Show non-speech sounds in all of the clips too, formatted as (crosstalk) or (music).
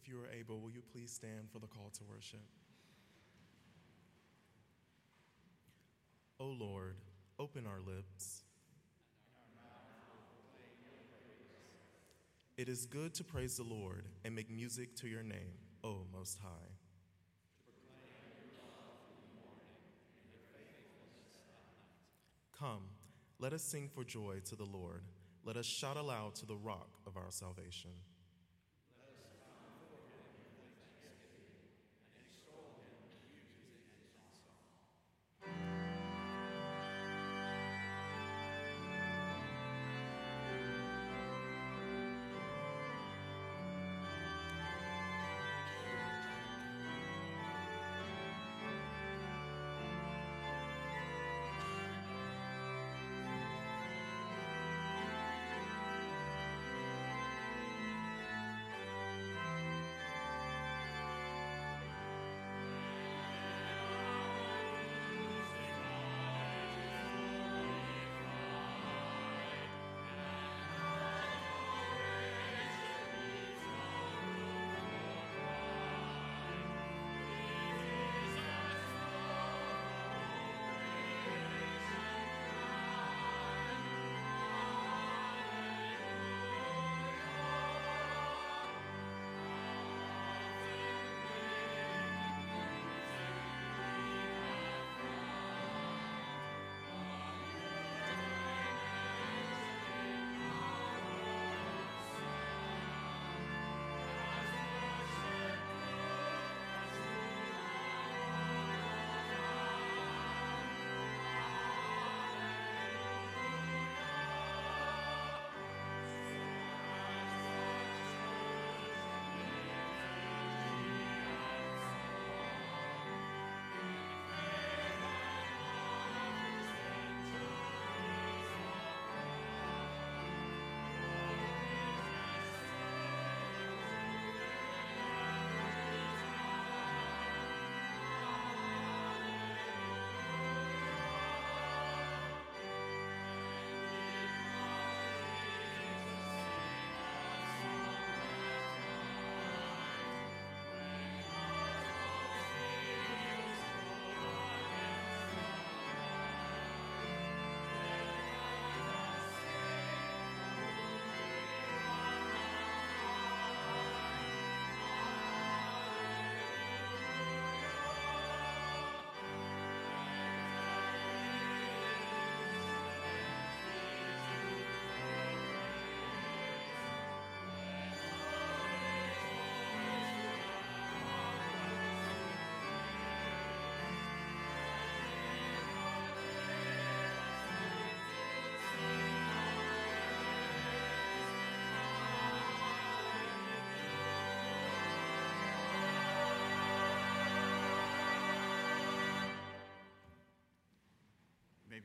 If you are able, will you please stand for the call to worship? O Lord, open our lips. It is good to praise the Lord and make music to your name, O Most High. Come, let us sing for joy to the Lord. Let us shout aloud to the rock of our salvation.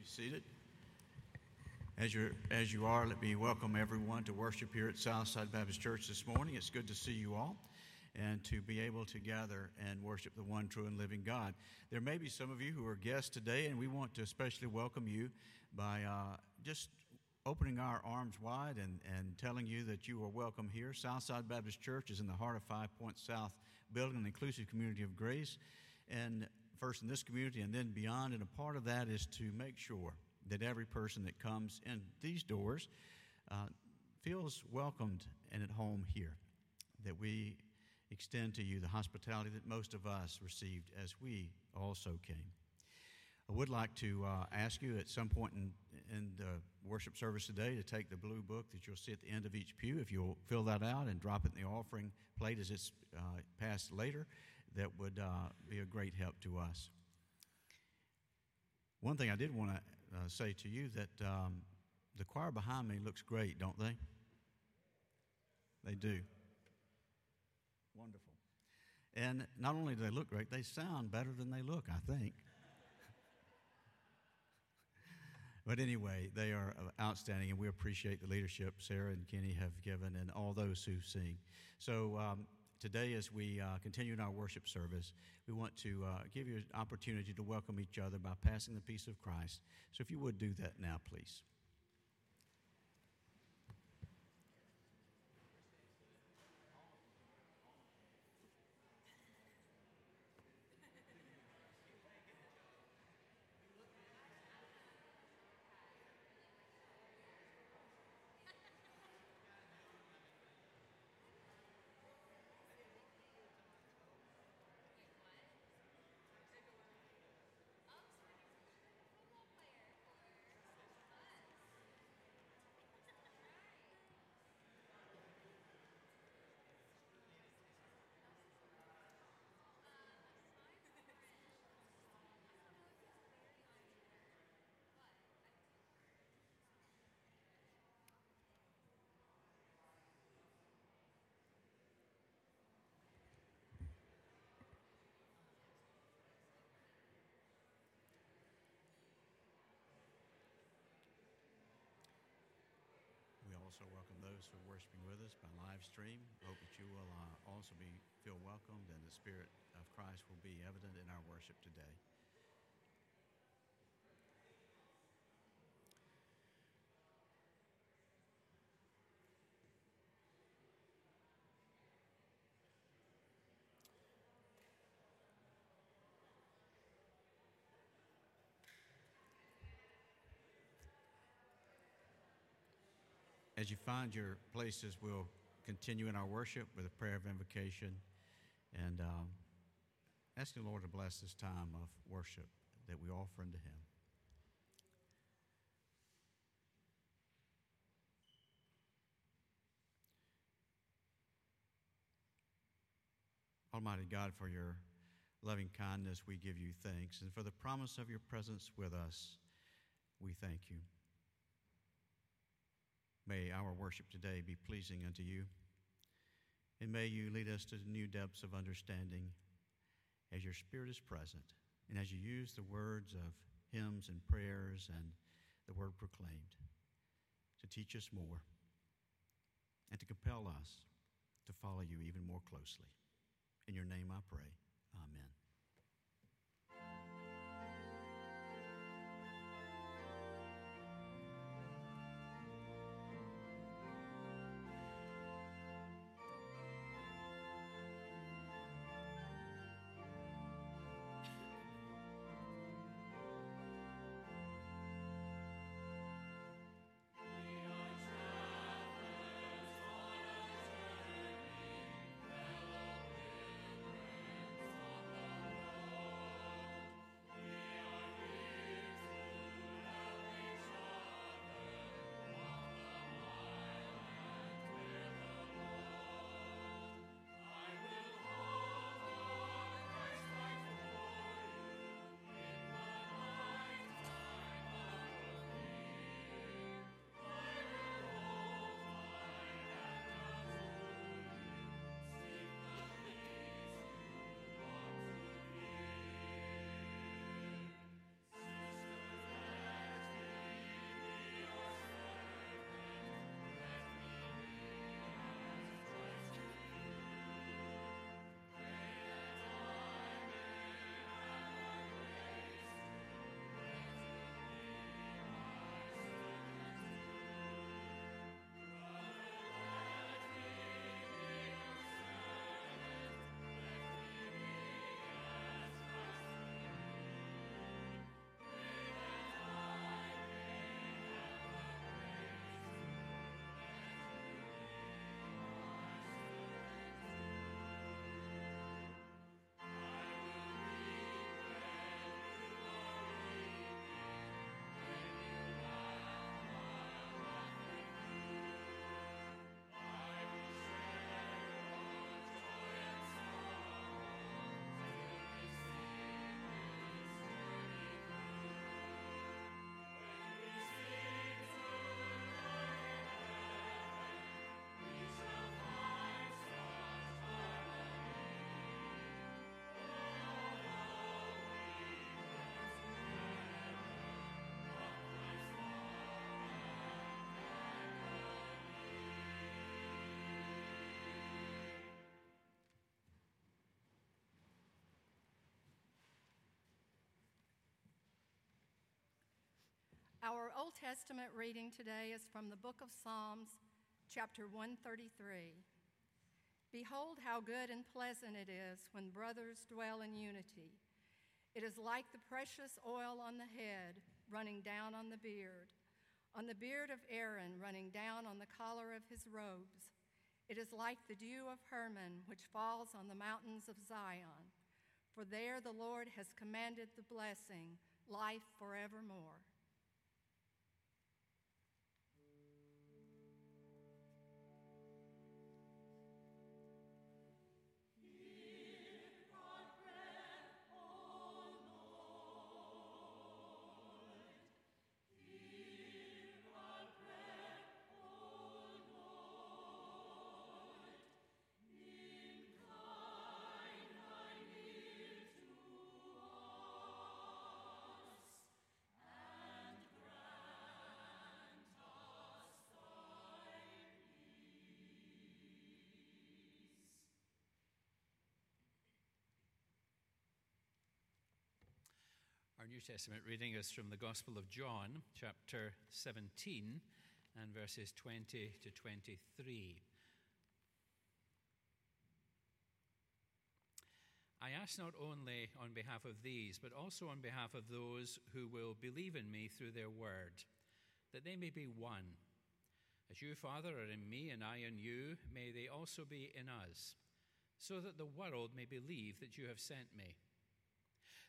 Seated. As, you're, as you are, let me welcome everyone to worship here at Southside Baptist Church this morning. It's good to see you all and to be able to gather and worship the one true and living God. There may be some of you who are guests today, and we want to especially welcome you by uh, just opening our arms wide and, and telling you that you are welcome here. Southside Baptist Church is in the heart of Five Points South, building an inclusive community of grace. And first in this community and then beyond. And a part of that is to make sure that every person that comes in these doors uh, feels welcomed and at home here. That we extend to you the hospitality that most of us received as we also came. I would like to uh, ask you at some point in, in the worship service today to take the blue book that you'll see at the end of each pew. If you'll fill that out and drop it in the offering plate as it's uh, passed later, that would uh, be a great help to us. One thing I did want to uh, say to you that um, the choir behind me looks great, don't they? They do. Wonderful. And not only do they look great, they sound better than they look, I think. (laughs) but anyway, they are uh, outstanding, and we appreciate the leadership Sarah and Kenny have given and all those who sing. So, um, today, as we uh, continue in our worship service, we want to uh, give you an opportunity to welcome each other by passing the peace of Christ. So, if you would do that now, please. Also welcome those who are worshiping with us by live stream. Hope that you will uh, also be feel welcomed and the Spirit of Christ will be evident in our worship today. As you find your places, we'll continue in our worship with a prayer of invocation and um, asking the Lord to bless this time of worship that we offer unto Him. Almighty God, for your loving kindness, we give you thanks. And for the promise of your presence with us, we thank you. May our worship today be pleasing unto you. And may you lead us to new depths of understanding as your Spirit is present and as you use the words of hymns and prayers and the word proclaimed to teach us more and to compel us to follow you even more closely. In your name I pray. Amen. Our Old Testament reading today is from the book of Psalms, chapter 133. Behold, how good and pleasant it is when brothers dwell in unity. It is like the precious oil on the head running down on the beard, on the beard of Aaron running down on the collar of his robes. It is like the dew of Hermon which falls on the mountains of Zion. For there the Lord has commanded the blessing, life forevermore. New Testament reading is from the Gospel of John, chapter 17, and verses 20 to 23. I ask not only on behalf of these, but also on behalf of those who will believe in me through their word, that they may be one. As you, Father, are in me and I in you, may they also be in us, so that the world may believe that you have sent me.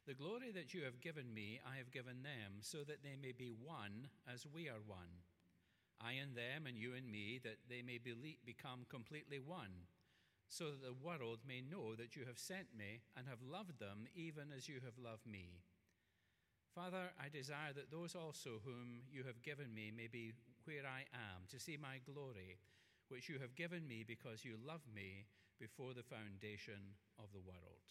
The glory that you have given me, I have given them, so that they may be one as we are one. I in them and you in me, that they may become completely one, so that the world may know that you have sent me and have loved them even as you have loved me. Father, I desire that those also whom you have given me may be where I am, to see my glory, which you have given me because you loved me before the foundation of the world.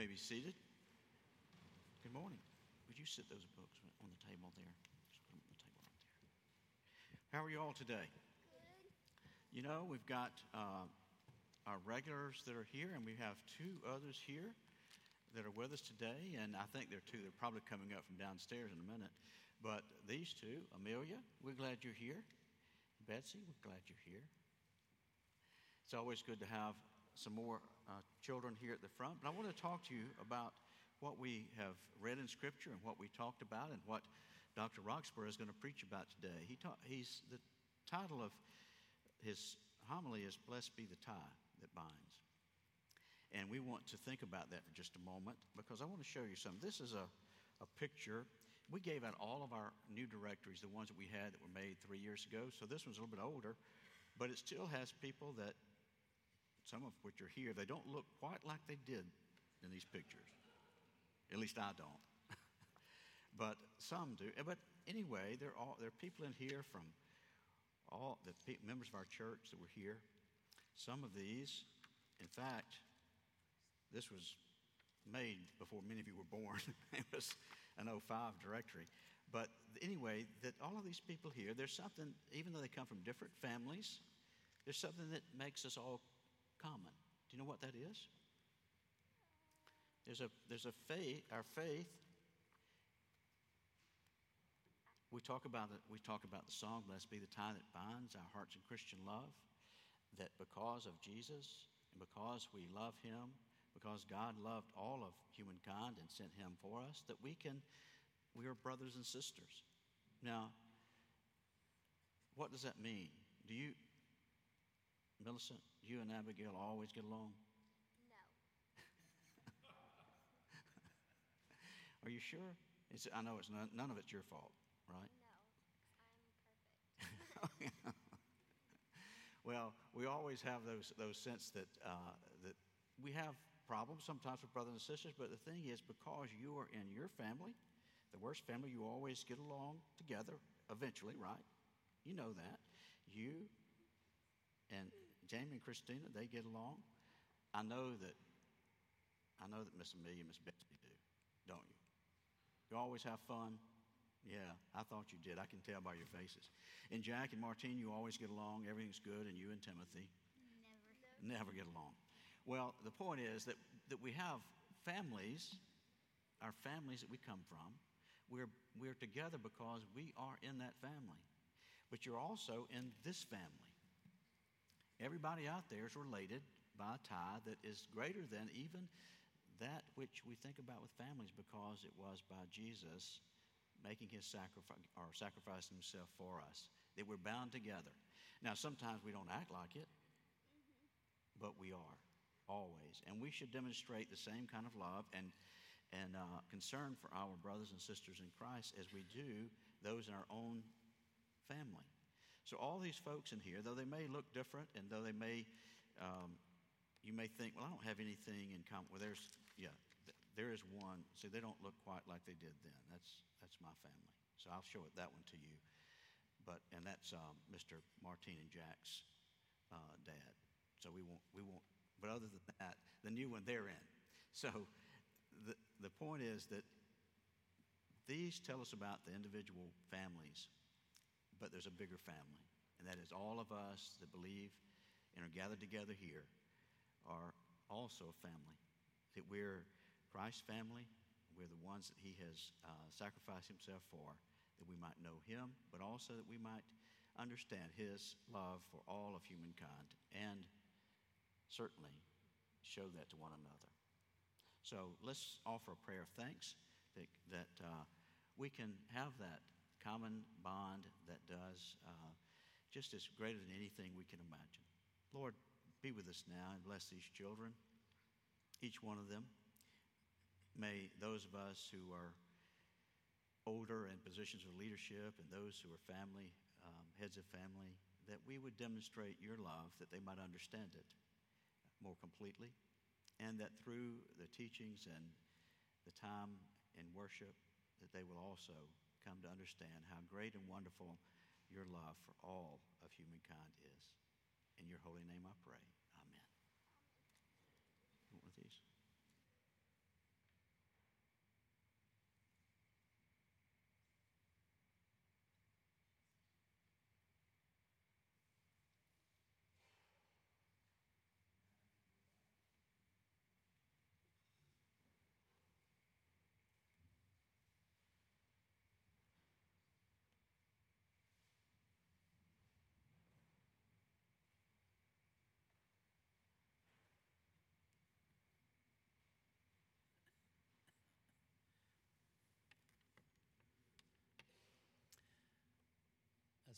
May be seated. Good morning. Would you sit those books on the table there? Just put them on the table right there. How are you all today? Good. You know, we've got uh, our regulars that are here, and we have two others here that are with us today. And I think they're two. They're probably coming up from downstairs in a minute. But these two, Amelia, we're glad you're here. Betsy, we're glad you're here. It's always good to have some more uh, children here at the front. But I want to talk to you about what we have read in Scripture and what we talked about and what Dr. Roxburgh is going to preach about today. He ta- he's the title of his homily is "Blessed be the tie that binds," and we want to think about that for just a moment because I want to show you something. This is a a picture. We gave out all of our new directories, the ones that we had that were made three years ago. So this one's a little bit older, but it still has people that some of which are here, they don't look quite like they did in these pictures. At least I don't. (laughs) but some do. Eh, but anyway, there are, there are people in here from all the members of our church that were here. Some of these, in fact, this was made before many of you were born. (laughs) it was an 05 directory. But anyway, that all of these people here, there's something, even though they come from different families, there's something that makes us all common. Do you know what that is? There's a, there's a faith, our faith. We talk about it, we talk about the song, Blessed be the tie that binds our hearts in Christian love. That because of Jesus and because we love him, because God loved all of humankind and sent him for us, that we can, we are brothers and sisters. Now, what does that mean? Do you, Millicent, you and Abigail always get along? No. (laughs) Are you sure? It's, I know it's none, none of it's your fault, right? No, I'm perfect. (laughs) (laughs) well, we always have those those sense that uh, that we have problems sometimes with brothers and sisters, but the thing is, because you are in your family, the worst family, you always get along together eventually, right? You know that. You and Jamie and Christina, they get along. I know that I know that Miss Amelia and Miss Betsy do, don't you? You always have fun. Yeah, I thought you did. I can tell by your faces. And Jack and Martine, you always get along. Everything's good. And you and Timothy? Never. Never get along. Well, the point is that, that we have families, our families that we come from. We're, we're together because we are in that family. But you're also in this family. Everybody out there is related by a tie that is greater than even that which we think about with families because it was by Jesus making his sacrifice or sacrificing himself for us that we're bound together. Now, sometimes we don't act like it, but we are always. And we should demonstrate the same kind of love. And and uh, concern for our brothers and sisters in Christ as we do those in our own family. So, all these folks in here, though they may look different and though they may, um, you may think, well, I don't have anything in common. Well, there's, yeah, th- there is one. See, they don't look quite like they did then. That's, that's my family. So, I'll show it, that one to you. But, and that's um, Mr. Martine and Jack's uh, dad. So, we won't, we won't, but other than (laughs) that, the new one they're in. So, the, the point is that these tell us about the individual families but there's a bigger family, and that is all of us that believe and are gathered together here are also a family. That we're Christ's family, we're the ones that He has uh, sacrificed Himself for, that we might know Him, but also that we might understand His love for all of humankind, and certainly show that to one another. So let's offer a prayer of thanks that, that uh, we can have that common bond that does uh, just as greater than anything we can imagine. Lord, be with us now and bless these children, each one of them. May those of us who are older in positions of leadership and those who are family, um, heads of family, that we would demonstrate your love, that they might understand it more completely, and that through the teachings and the time in worship, that they will also come to understand how great and wonderful your love for all of humankind is. In your holy name I pray. Amen. One of these.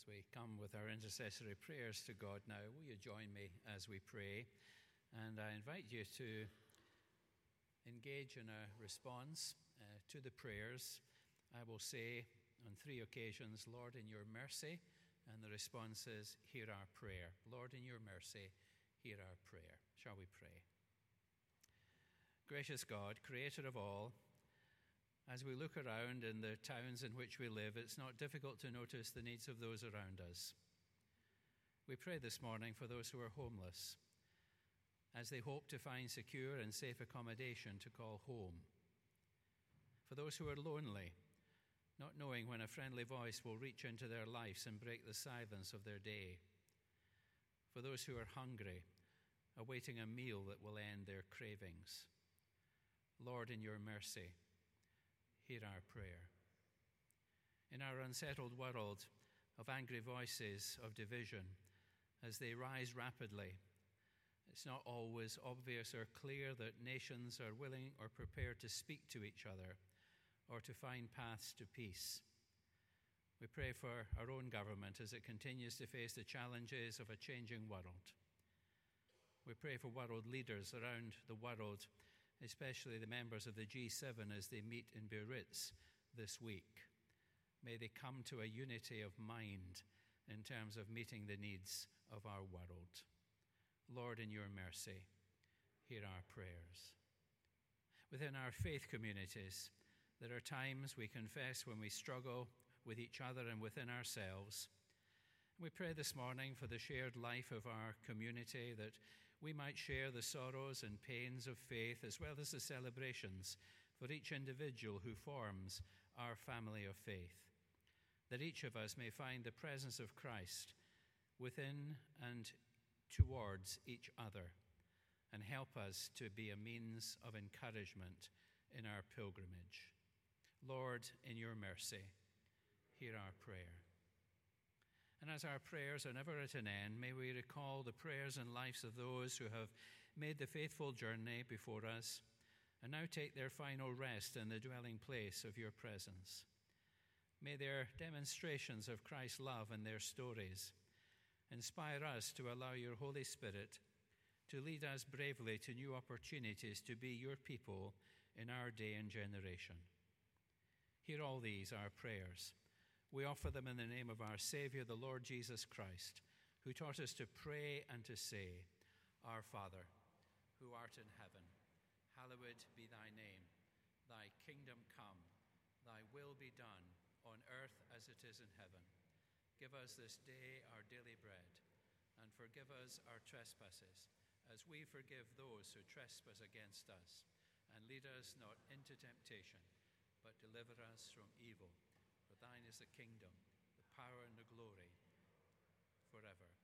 We come with our intercessory prayers to God now, will you join me as we pray? And I invite you to engage in a response uh, to the prayers. I will say on three occasions, Lord, in your mercy. And the response is, Hear our prayer. Lord, in your mercy, hear our prayer. Shall we pray? Gracious God, creator of all, as we look around in the towns in which we live, it's not difficult to notice the needs of those around us. We pray this morning for those who are homeless, as they hope to find secure and safe accommodation to call home. For those who are lonely, not knowing when a friendly voice will reach into their lives and break the silence of their day. For those who are hungry, awaiting a meal that will end their cravings. Lord, in your mercy, hear our prayer. In our unsettled world of angry voices of division, as they rise rapidly, it's not always obvious or clear that nations are willing or prepared to speak to each other or to find paths to peace. We pray for our own government as it continues to face the challenges of a changing world. We pray for world leaders around the world especially the members of the G7 as they meet in Biarritz this week. May they come to a unity of mind in terms of meeting the needs of our world. Lord, in your mercy, hear our prayers. Within our faith communities, there are times we confess when we struggle with each other and within ourselves. We pray this morning for the shared life of our community that we might share the sorrows and pains of faith as well as the celebrations for each individual who forms our family of faith. That each of us may find the presence of Christ within and towards each other and help us to be a means of encouragement in our pilgrimage. Lord, in your mercy, hear our prayer. And as our prayers are never at an end, may we recall the prayers and lives of those who have made the faithful journey before us and now take their final rest in the dwelling place of your presence. May their demonstrations of Christ's love and their stories inspire us to allow your Holy Spirit to lead us bravely to new opportunities to be your people in our day and generation. Hear all these, our prayers. We offer them in the name of our Saviour, the Lord Jesus Christ, who taught us to pray and to say, Our Father, who art in heaven, hallowed be thy name. Thy kingdom come, thy will be done, on earth as it is in heaven. Give us this day our daily bread, and forgive us our trespasses, as we forgive those who trespass against us. And lead us not into temptation, but deliver us from evil. Thine is the kingdom, the power, and the glory forever.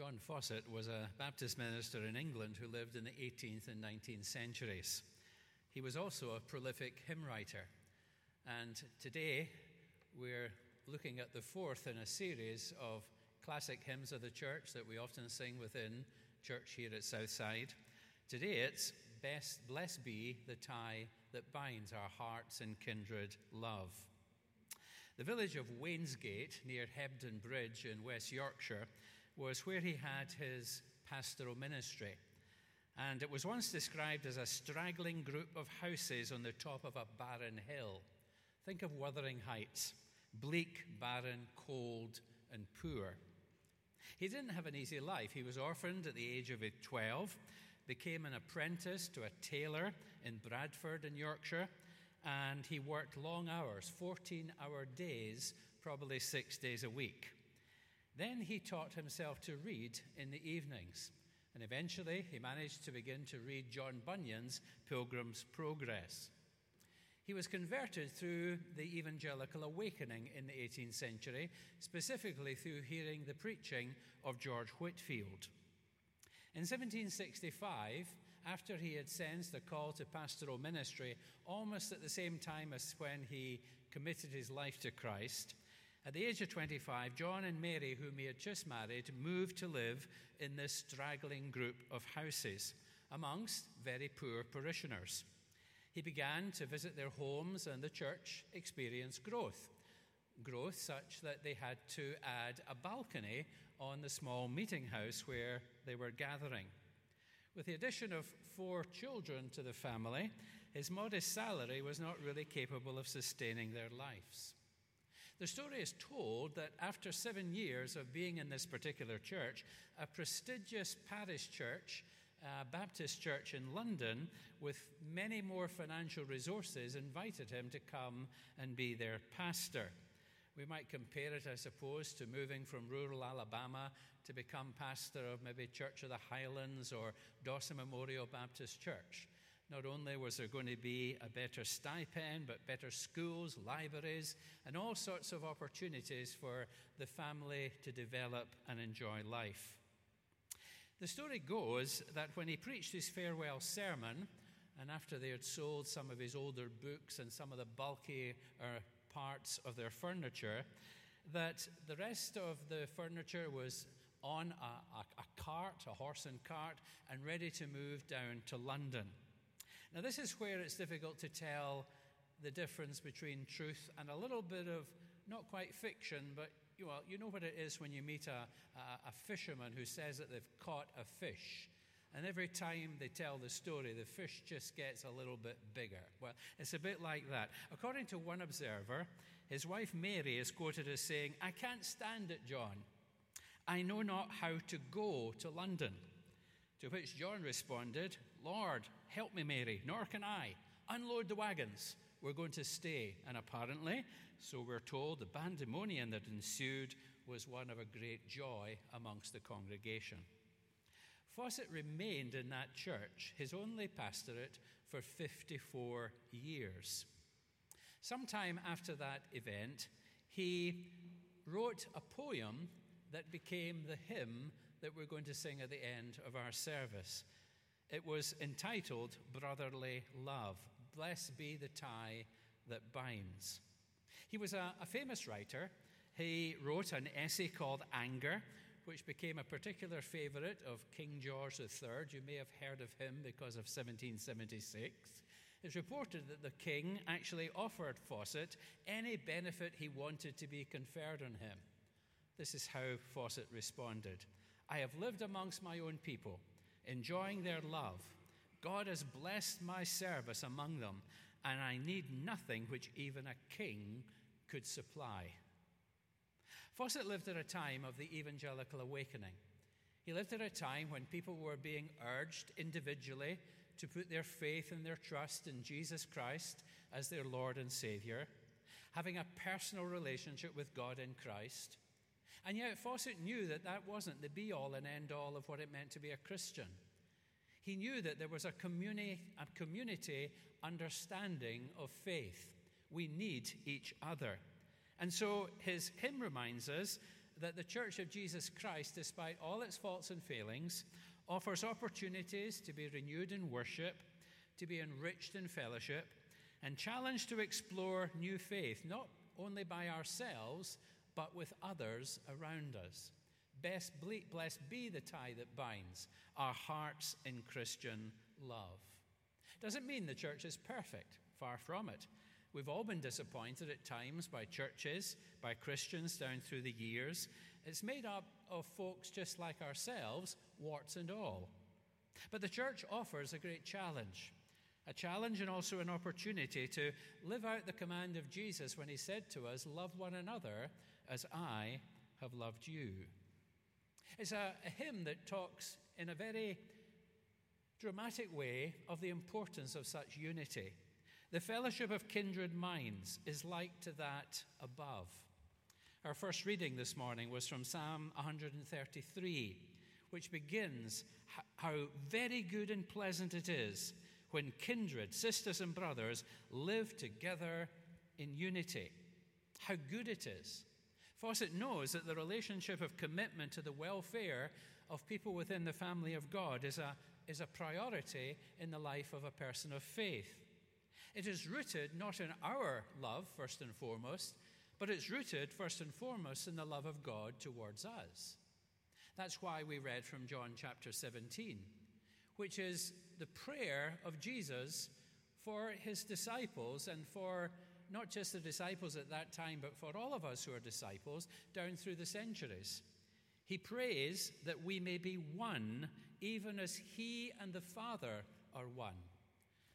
John Fawcett was a Baptist minister in England who lived in the 18th and 19th centuries. He was also a prolific hymn writer. And today we're looking at the fourth in a series of classic hymns of the church that we often sing within church here at Southside. Today it's Best, Blessed Be the Tie that Binds Our Hearts in Kindred Love. The village of Wainsgate, near Hebden Bridge in West Yorkshire, was where he had his pastoral ministry. And it was once described as a straggling group of houses on the top of a barren hill. Think of Wuthering Heights bleak, barren, cold, and poor. He didn't have an easy life. He was orphaned at the age of 12, became an apprentice to a tailor in Bradford in Yorkshire, and he worked long hours, 14 hour days, probably six days a week. Then he taught himself to read in the evenings, and eventually he managed to begin to read John Bunyan's Pilgrim's Progress. He was converted through the evangelical awakening in the 18th century, specifically through hearing the preaching of George Whitefield. In 1765, after he had sensed the call to pastoral ministry, almost at the same time as when he committed his life to Christ, at the age of 25, John and Mary, whom he had just married, moved to live in this straggling group of houses amongst very poor parishioners. He began to visit their homes, and the church experienced growth. Growth such that they had to add a balcony on the small meeting house where they were gathering. With the addition of four children to the family, his modest salary was not really capable of sustaining their lives. The story is told that after seven years of being in this particular church, a prestigious parish church uh, Baptist church in London, with many more financial resources, invited him to come and be their pastor. We might compare it, I suppose, to moving from rural Alabama to become pastor of maybe Church of the Highlands or Dawson Memorial Baptist Church. Not only was there going to be a better stipend, but better schools, libraries, and all sorts of opportunities for the family to develop and enjoy life. The story goes that when he preached his farewell sermon, and after they had sold some of his older books and some of the bulky uh, parts of their furniture, that the rest of the furniture was on a, a, a cart, a horse and cart, and ready to move down to London. Now, this is where it's difficult to tell the difference between truth and a little bit of not quite fiction, but well, you know what it is when you meet a, a, a fisherman who says that they've caught a fish. And every time they tell the story, the fish just gets a little bit bigger. Well, it's a bit like that. According to one observer, his wife Mary is quoted as saying, I can't stand it, John. I know not how to go to London. To which John responded, Lord, help me, Mary, nor can I. Unload the wagons. We're going to stay. And apparently, so we're told the pandemonium that ensued was one of a great joy amongst the congregation. Fawcett remained in that church, his only pastorate, for 54 years. Sometime after that event, he wrote a poem that became the hymn that we're going to sing at the end of our service. It was entitled Brotherly Love. Blessed be the tie that binds. He was a, a famous writer. He wrote an essay called Anger, which became a particular favorite of King George III. You may have heard of him because of 1776. It's reported that the king actually offered Fawcett any benefit he wanted to be conferred on him. This is how Fawcett responded I have lived amongst my own people, enjoying their love. God has blessed my service among them, and I need nothing which even a king could supply. Fawcett lived at a time of the evangelical awakening. He lived at a time when people were being urged individually to put their faith and their trust in Jesus Christ as their Lord and Savior, having a personal relationship with God in Christ. And yet, Fawcett knew that that wasn't the be all and end all of what it meant to be a Christian. He knew that there was a community, a community understanding of faith. We need each other. And so his hymn reminds us that the Church of Jesus Christ, despite all its faults and failings, offers opportunities to be renewed in worship, to be enriched in fellowship, and challenged to explore new faith, not only by ourselves, but with others around us. Blessed be the tie that binds our hearts in Christian love. Doesn't mean the church is perfect, far from it. We've all been disappointed at times by churches, by Christians down through the years. It's made up of folks just like ourselves, warts and all. But the church offers a great challenge a challenge and also an opportunity to live out the command of Jesus when he said to us, Love one another as I have loved you. It's a, a hymn that talks in a very dramatic way of the importance of such unity. The fellowship of kindred minds is like to that above. Our first reading this morning was from Psalm 133, which begins how very good and pleasant it is when kindred, sisters and brothers, live together in unity. How good it is. Fawcett knows that the relationship of commitment to the welfare of people within the family of God is a, is a priority in the life of a person of faith. It is rooted not in our love, first and foremost, but it's rooted first and foremost in the love of God towards us. That's why we read from John chapter 17, which is the prayer of Jesus for his disciples and for not just the disciples at that time, but for all of us who are disciples down through the centuries. He prays that we may be one, even as he and the Father are one.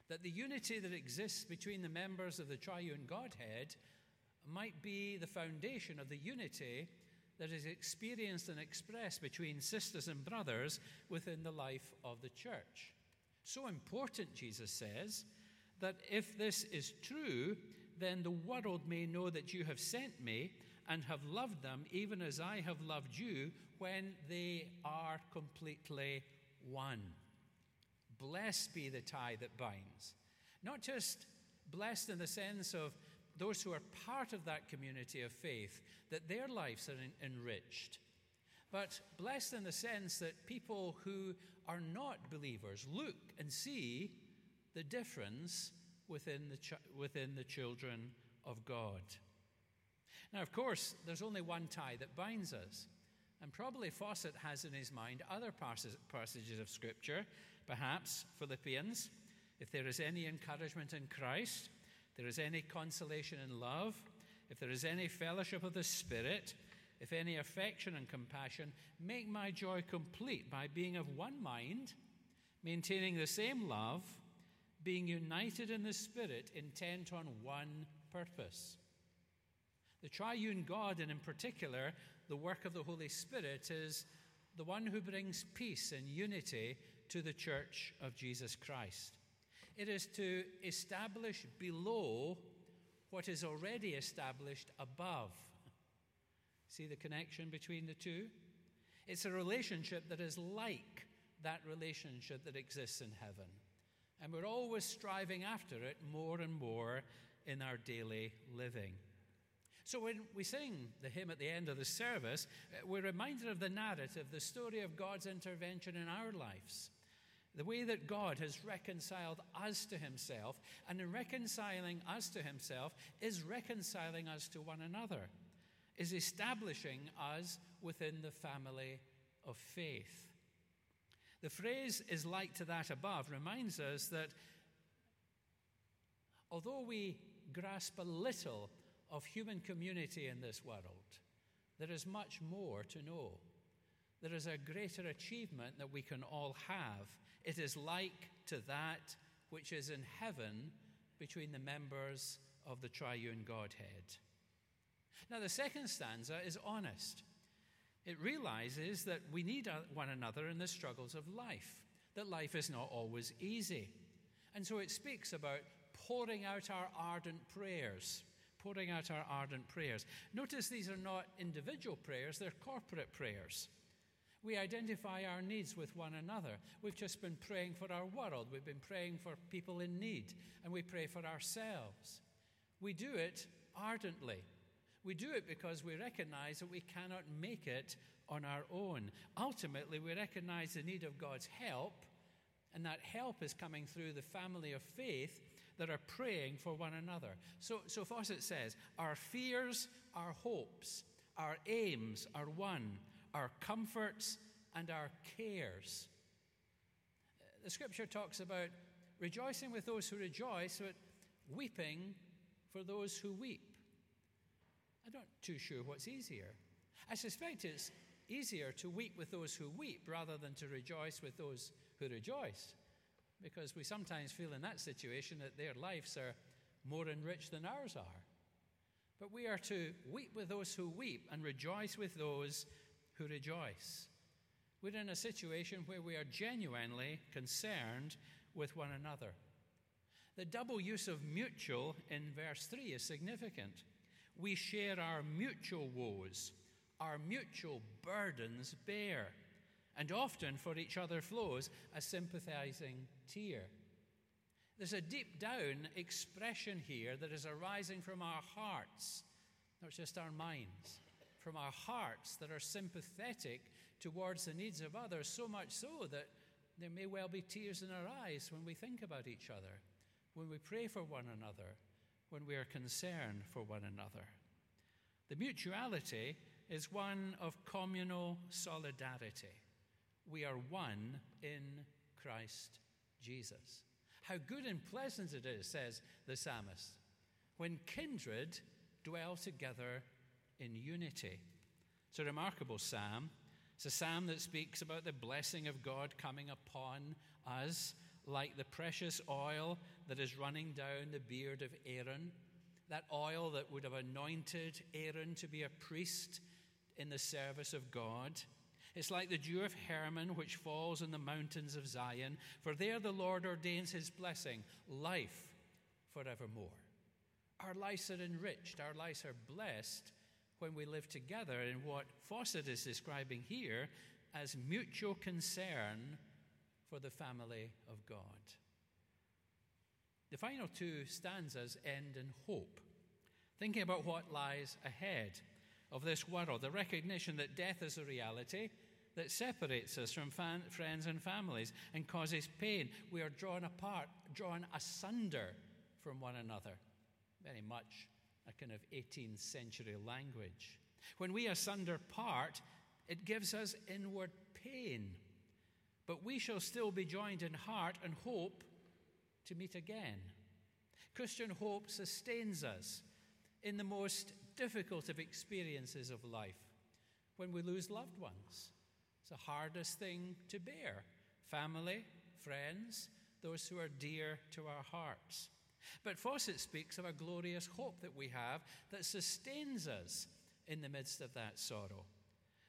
That the unity that exists between the members of the triune Godhead might be the foundation of the unity that is experienced and expressed between sisters and brothers within the life of the church. So important, Jesus says, that if this is true, then the world may know that you have sent me and have loved them even as I have loved you when they are completely one. Blessed be the tie that binds. Not just blessed in the sense of those who are part of that community of faith, that their lives are enriched. But blessed in the sense that people who are not believers look and see the difference within the, ch- within the children of God. Now, of course, there's only one tie that binds us. And probably Fawcett has in his mind other passages of Scripture, perhaps Philippians. If there is any encouragement in Christ, there is any consolation in love, if there is any fellowship of the Spirit, if any affection and compassion, make my joy complete by being of one mind, maintaining the same love, being united in the Spirit, intent on one purpose. The triune God, and in particular, the work of the Holy Spirit, is the one who brings peace and unity to the church of Jesus Christ. It is to establish below what is already established above. See the connection between the two? It's a relationship that is like that relationship that exists in heaven. And we're always striving after it more and more in our daily living. So when we sing the hymn at the end of the service, uh, we're reminded of the narrative, the story of God's intervention in our lives. The way that God has reconciled us to himself, and in reconciling us to himself, is reconciling us to one another, is establishing us within the family of faith. The phrase is like to that above reminds us that although we grasp a little of human community in this world, there is much more to know. There is a greater achievement that we can all have it is like to that which is in heaven between the members of the triune Godhead. Now, the second stanza is honest. It realizes that we need uh, one another in the struggles of life, that life is not always easy. And so it speaks about pouring out our ardent prayers, pouring out our ardent prayers. Notice these are not individual prayers, they're corporate prayers. We identify our needs with one another. We've just been praying for our world. We've been praying for people in need, and we pray for ourselves. We do it ardently. We do it because we recognize that we cannot make it on our own. Ultimately, we recognize the need of God's help, and that help is coming through the family of faith that are praying for one another. So, so Fawcett says, Our fears, our hopes, our aims are one our comforts, and our cares. The scripture talks about rejoicing with those who rejoice, but weeping for those who weep. I'm not too sure what's easier. I suspect it's easier to weep with those who weep rather than to rejoice with those who rejoice, because we sometimes feel in that situation that their lives are more enriched than ours are. But we are to weep with those who weep and rejoice with those who rejoice. We're in a situation where we are genuinely concerned with one another. The double use of mutual in verse 3 is significant. We share our mutual woes, our mutual burdens bear, and often for each other flows a sympathizing tear. There's a deep down expression here that is arising from our hearts, not just our minds, from our hearts that are sympathetic towards the needs of others, so much so that there may well be tears in our eyes when we think about each other, when we pray for one another, when we are concerned for one another. The mutuality is one of communal solidarity. We are one in Christ Jesus. How good and pleasant it is, says the psalmist, when kindred dwell together in unity. It's a remarkable psalm. It's a psalm that speaks about the blessing of God coming upon us like the precious oil that is running down the beard of Aaron, that oil that would have anointed Aaron to be a priest in the service of God. It's like the dew of Hermon which falls on the mountains of Zion, for there the Lord ordains his blessing, life forevermore. Our lives are enriched, our lives are blessed when we live together in what Fawcett is describing here as mutual concern for the family of God. The final two stanzas end in hope, thinking about what lies ahead of this world, the recognition that death is a reality that separates us from fan, friends and families and causes pain. We are drawn apart, drawn asunder from one another. Very much a kind of 18th century language. When we asunder part, it gives us inward pain. But we shall still be joined in heart and hope to meet again. Christian hope sustains us in the most difficult of experiences of life when we lose loved ones. It's the hardest thing to bear family, friends, those who are dear to our hearts. But Fawcett speaks of a glorious hope that we have that sustains us in the midst of that sorrow.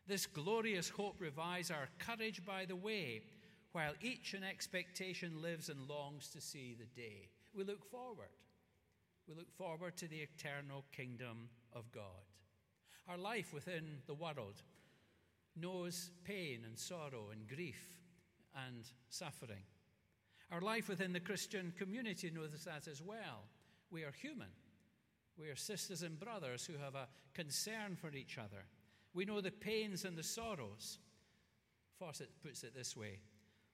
This glorious hope revives our courage by the way, while each in expectation lives and longs to see the day. We look forward. We look forward to the eternal kingdom of God. Our life within the world knows pain and sorrow and grief and suffering. Our life within the Christian community knows that as well. We are human. We are sisters and brothers who have a concern for each other. We know the pains and the sorrows. Fawcett puts it this way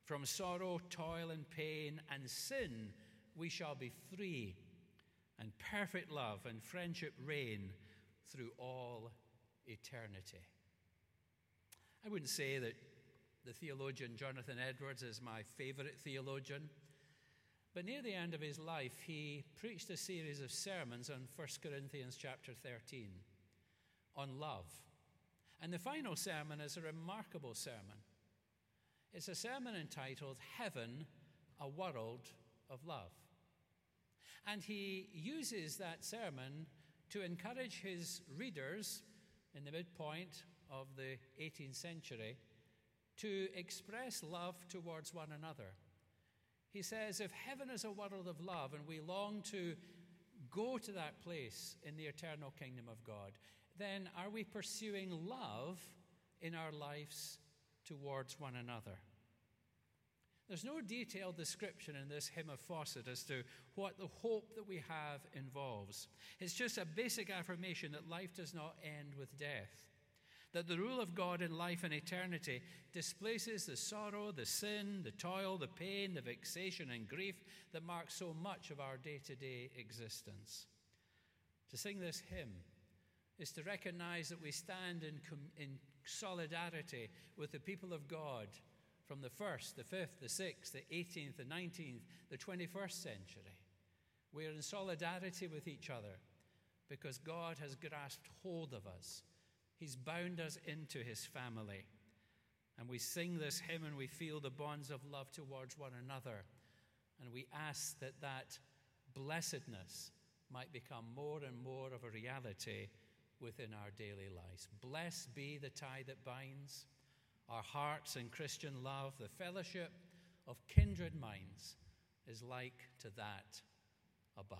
From sorrow, toil, and pain, and sin, we shall be free, and perfect love and friendship reign through all eternity. I wouldn't say that the theologian Jonathan Edwards is my favorite theologian. But near the end of his life, he preached a series of sermons on 1 Corinthians chapter 13 on love. And the final sermon is a remarkable sermon. It's a sermon entitled Heaven, a World of Love. And he uses that sermon to encourage his readers in the midpoint of the 18th century to express love towards one another. He says, if heaven is a world of love and we long to go to that place in the eternal kingdom of God, then are we pursuing love in our lives towards one another? There's no detailed description in this hymn of Fawcett as to what the hope that we have involves. It's just a basic affirmation that life does not end with death that the rule of God in life and eternity displaces the sorrow, the sin, the toil, the pain, the vexation, and grief that mark so much of our day to day existence. To sing this hymn is to recognize that we stand in, in solidarity with the people of God from the first, the fifth, the sixth, the 18th, the 19th, the 21st century. We are in solidarity with each other because God has grasped hold of us He's bound us into his family. And we sing this hymn and we feel the bonds of love towards one another. And we ask that that blessedness might become more and more of a reality within our daily lives. Blessed be the tie that binds, our hearts in Christian love, the fellowship of kindred minds is like to that above.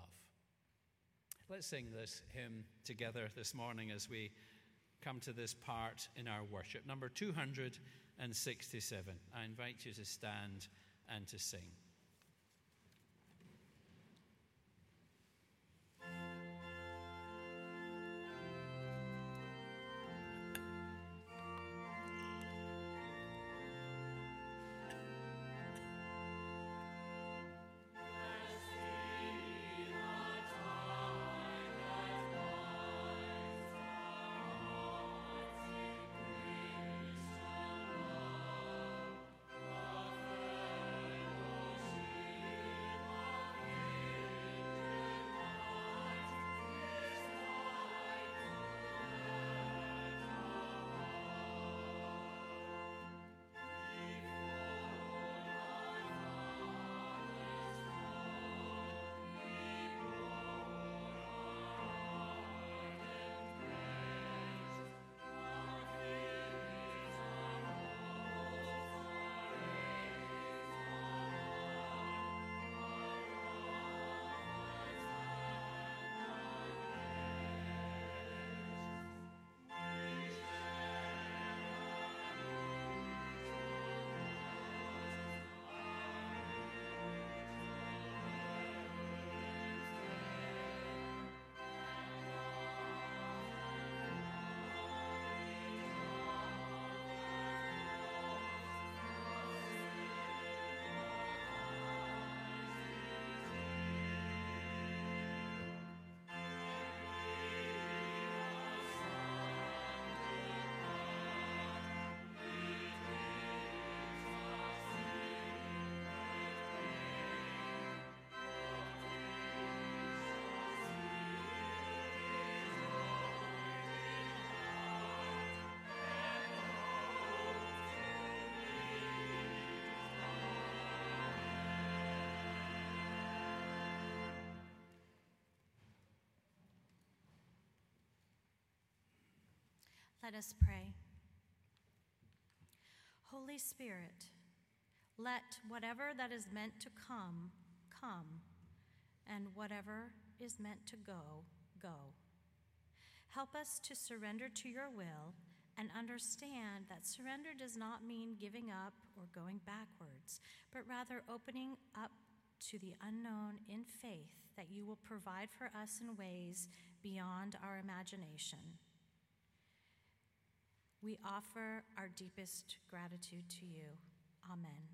Let's sing this hymn together this morning as we come to this part in our worship. Number 267. I invite you to stand and to sing. Let us pray. Holy Spirit, let whatever that is meant to come, come, and whatever is meant to go, go. Help us to surrender to your will and understand that surrender does not mean giving up or going backwards, but rather opening up to the unknown in faith that you will provide for us in ways beyond our imagination. We offer our deepest gratitude to you. Amen.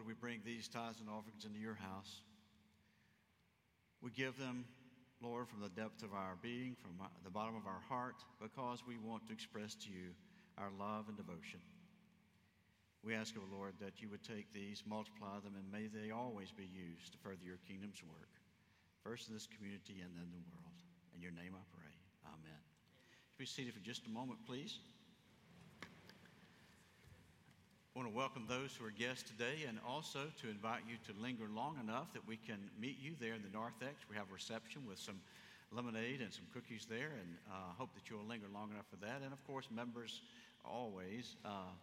Lord, we bring these tithes and offerings into your house. We give them, Lord, from the depth of our being, from the bottom of our heart, because we want to express to you our love and devotion. We ask, O Lord, that you would take these, multiply them, and may they always be used to further your kingdom's work, first in this community and then the world. In your name I pray. Amen. Be seated for just a moment, please. I want to welcome those who are guests today and also to invite you to linger long enough that we can meet you there in the narthex. We have a reception with some lemonade and some cookies there, and uh, hope that you'll linger long enough for that. And of course, members always uh,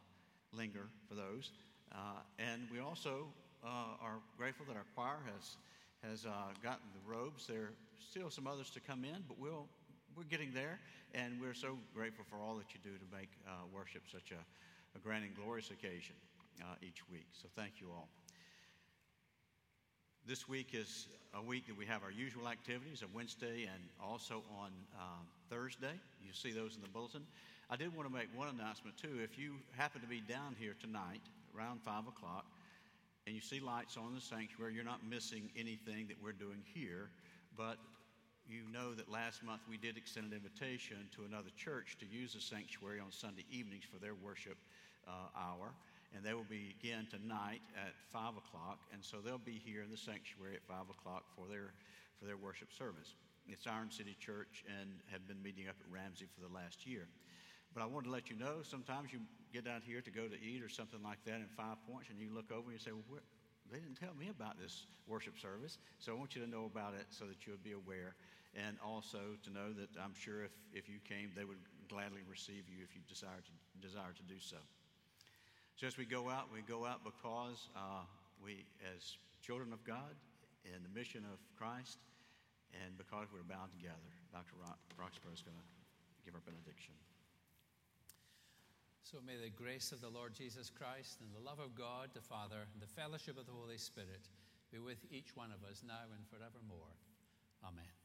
linger for those. Uh, and we also uh, are grateful that our choir has has uh, gotten the robes. There are still some others to come in, but we'll we're getting there, and we're so grateful for all that you do to make uh, worship such a, a grand and glorious occasion each week. So thank you all. This week is a week that we have our usual activities on Wednesday and also on uh, Thursday. You see those in the bulletin. I did want to make one announcement too. If you happen to be down here tonight around 5 o'clock and you see lights on the sanctuary, you're not missing anything that we're doing here. But you know that last month we did extend an invitation to another church to use the sanctuary on Sunday evenings for their worship uh, hour and they will begin tonight at 5 o'clock. And so they'll be here in the sanctuary at 5 o'clock for their, for their worship service. It's Iron City Church and have been meeting up at Ramsey for the last year. But I wanted to let you know sometimes you get out here to go to eat or something like that in Five Points, and you look over and you say, Well, they didn't tell me about this worship service. So I want you to know about it so that you'll be aware. And also to know that I'm sure if, if you came, they would gladly receive you if you desire to, desire to do so. So as we go out, we go out because uh, we, as children of God, in the mission of Christ, and because we're bound together. Dr. Roxburgh is going to give our benediction. So may the grace of the Lord Jesus Christ and the love of God the Father and the fellowship of the Holy Spirit be with each one of us now and forevermore. Amen.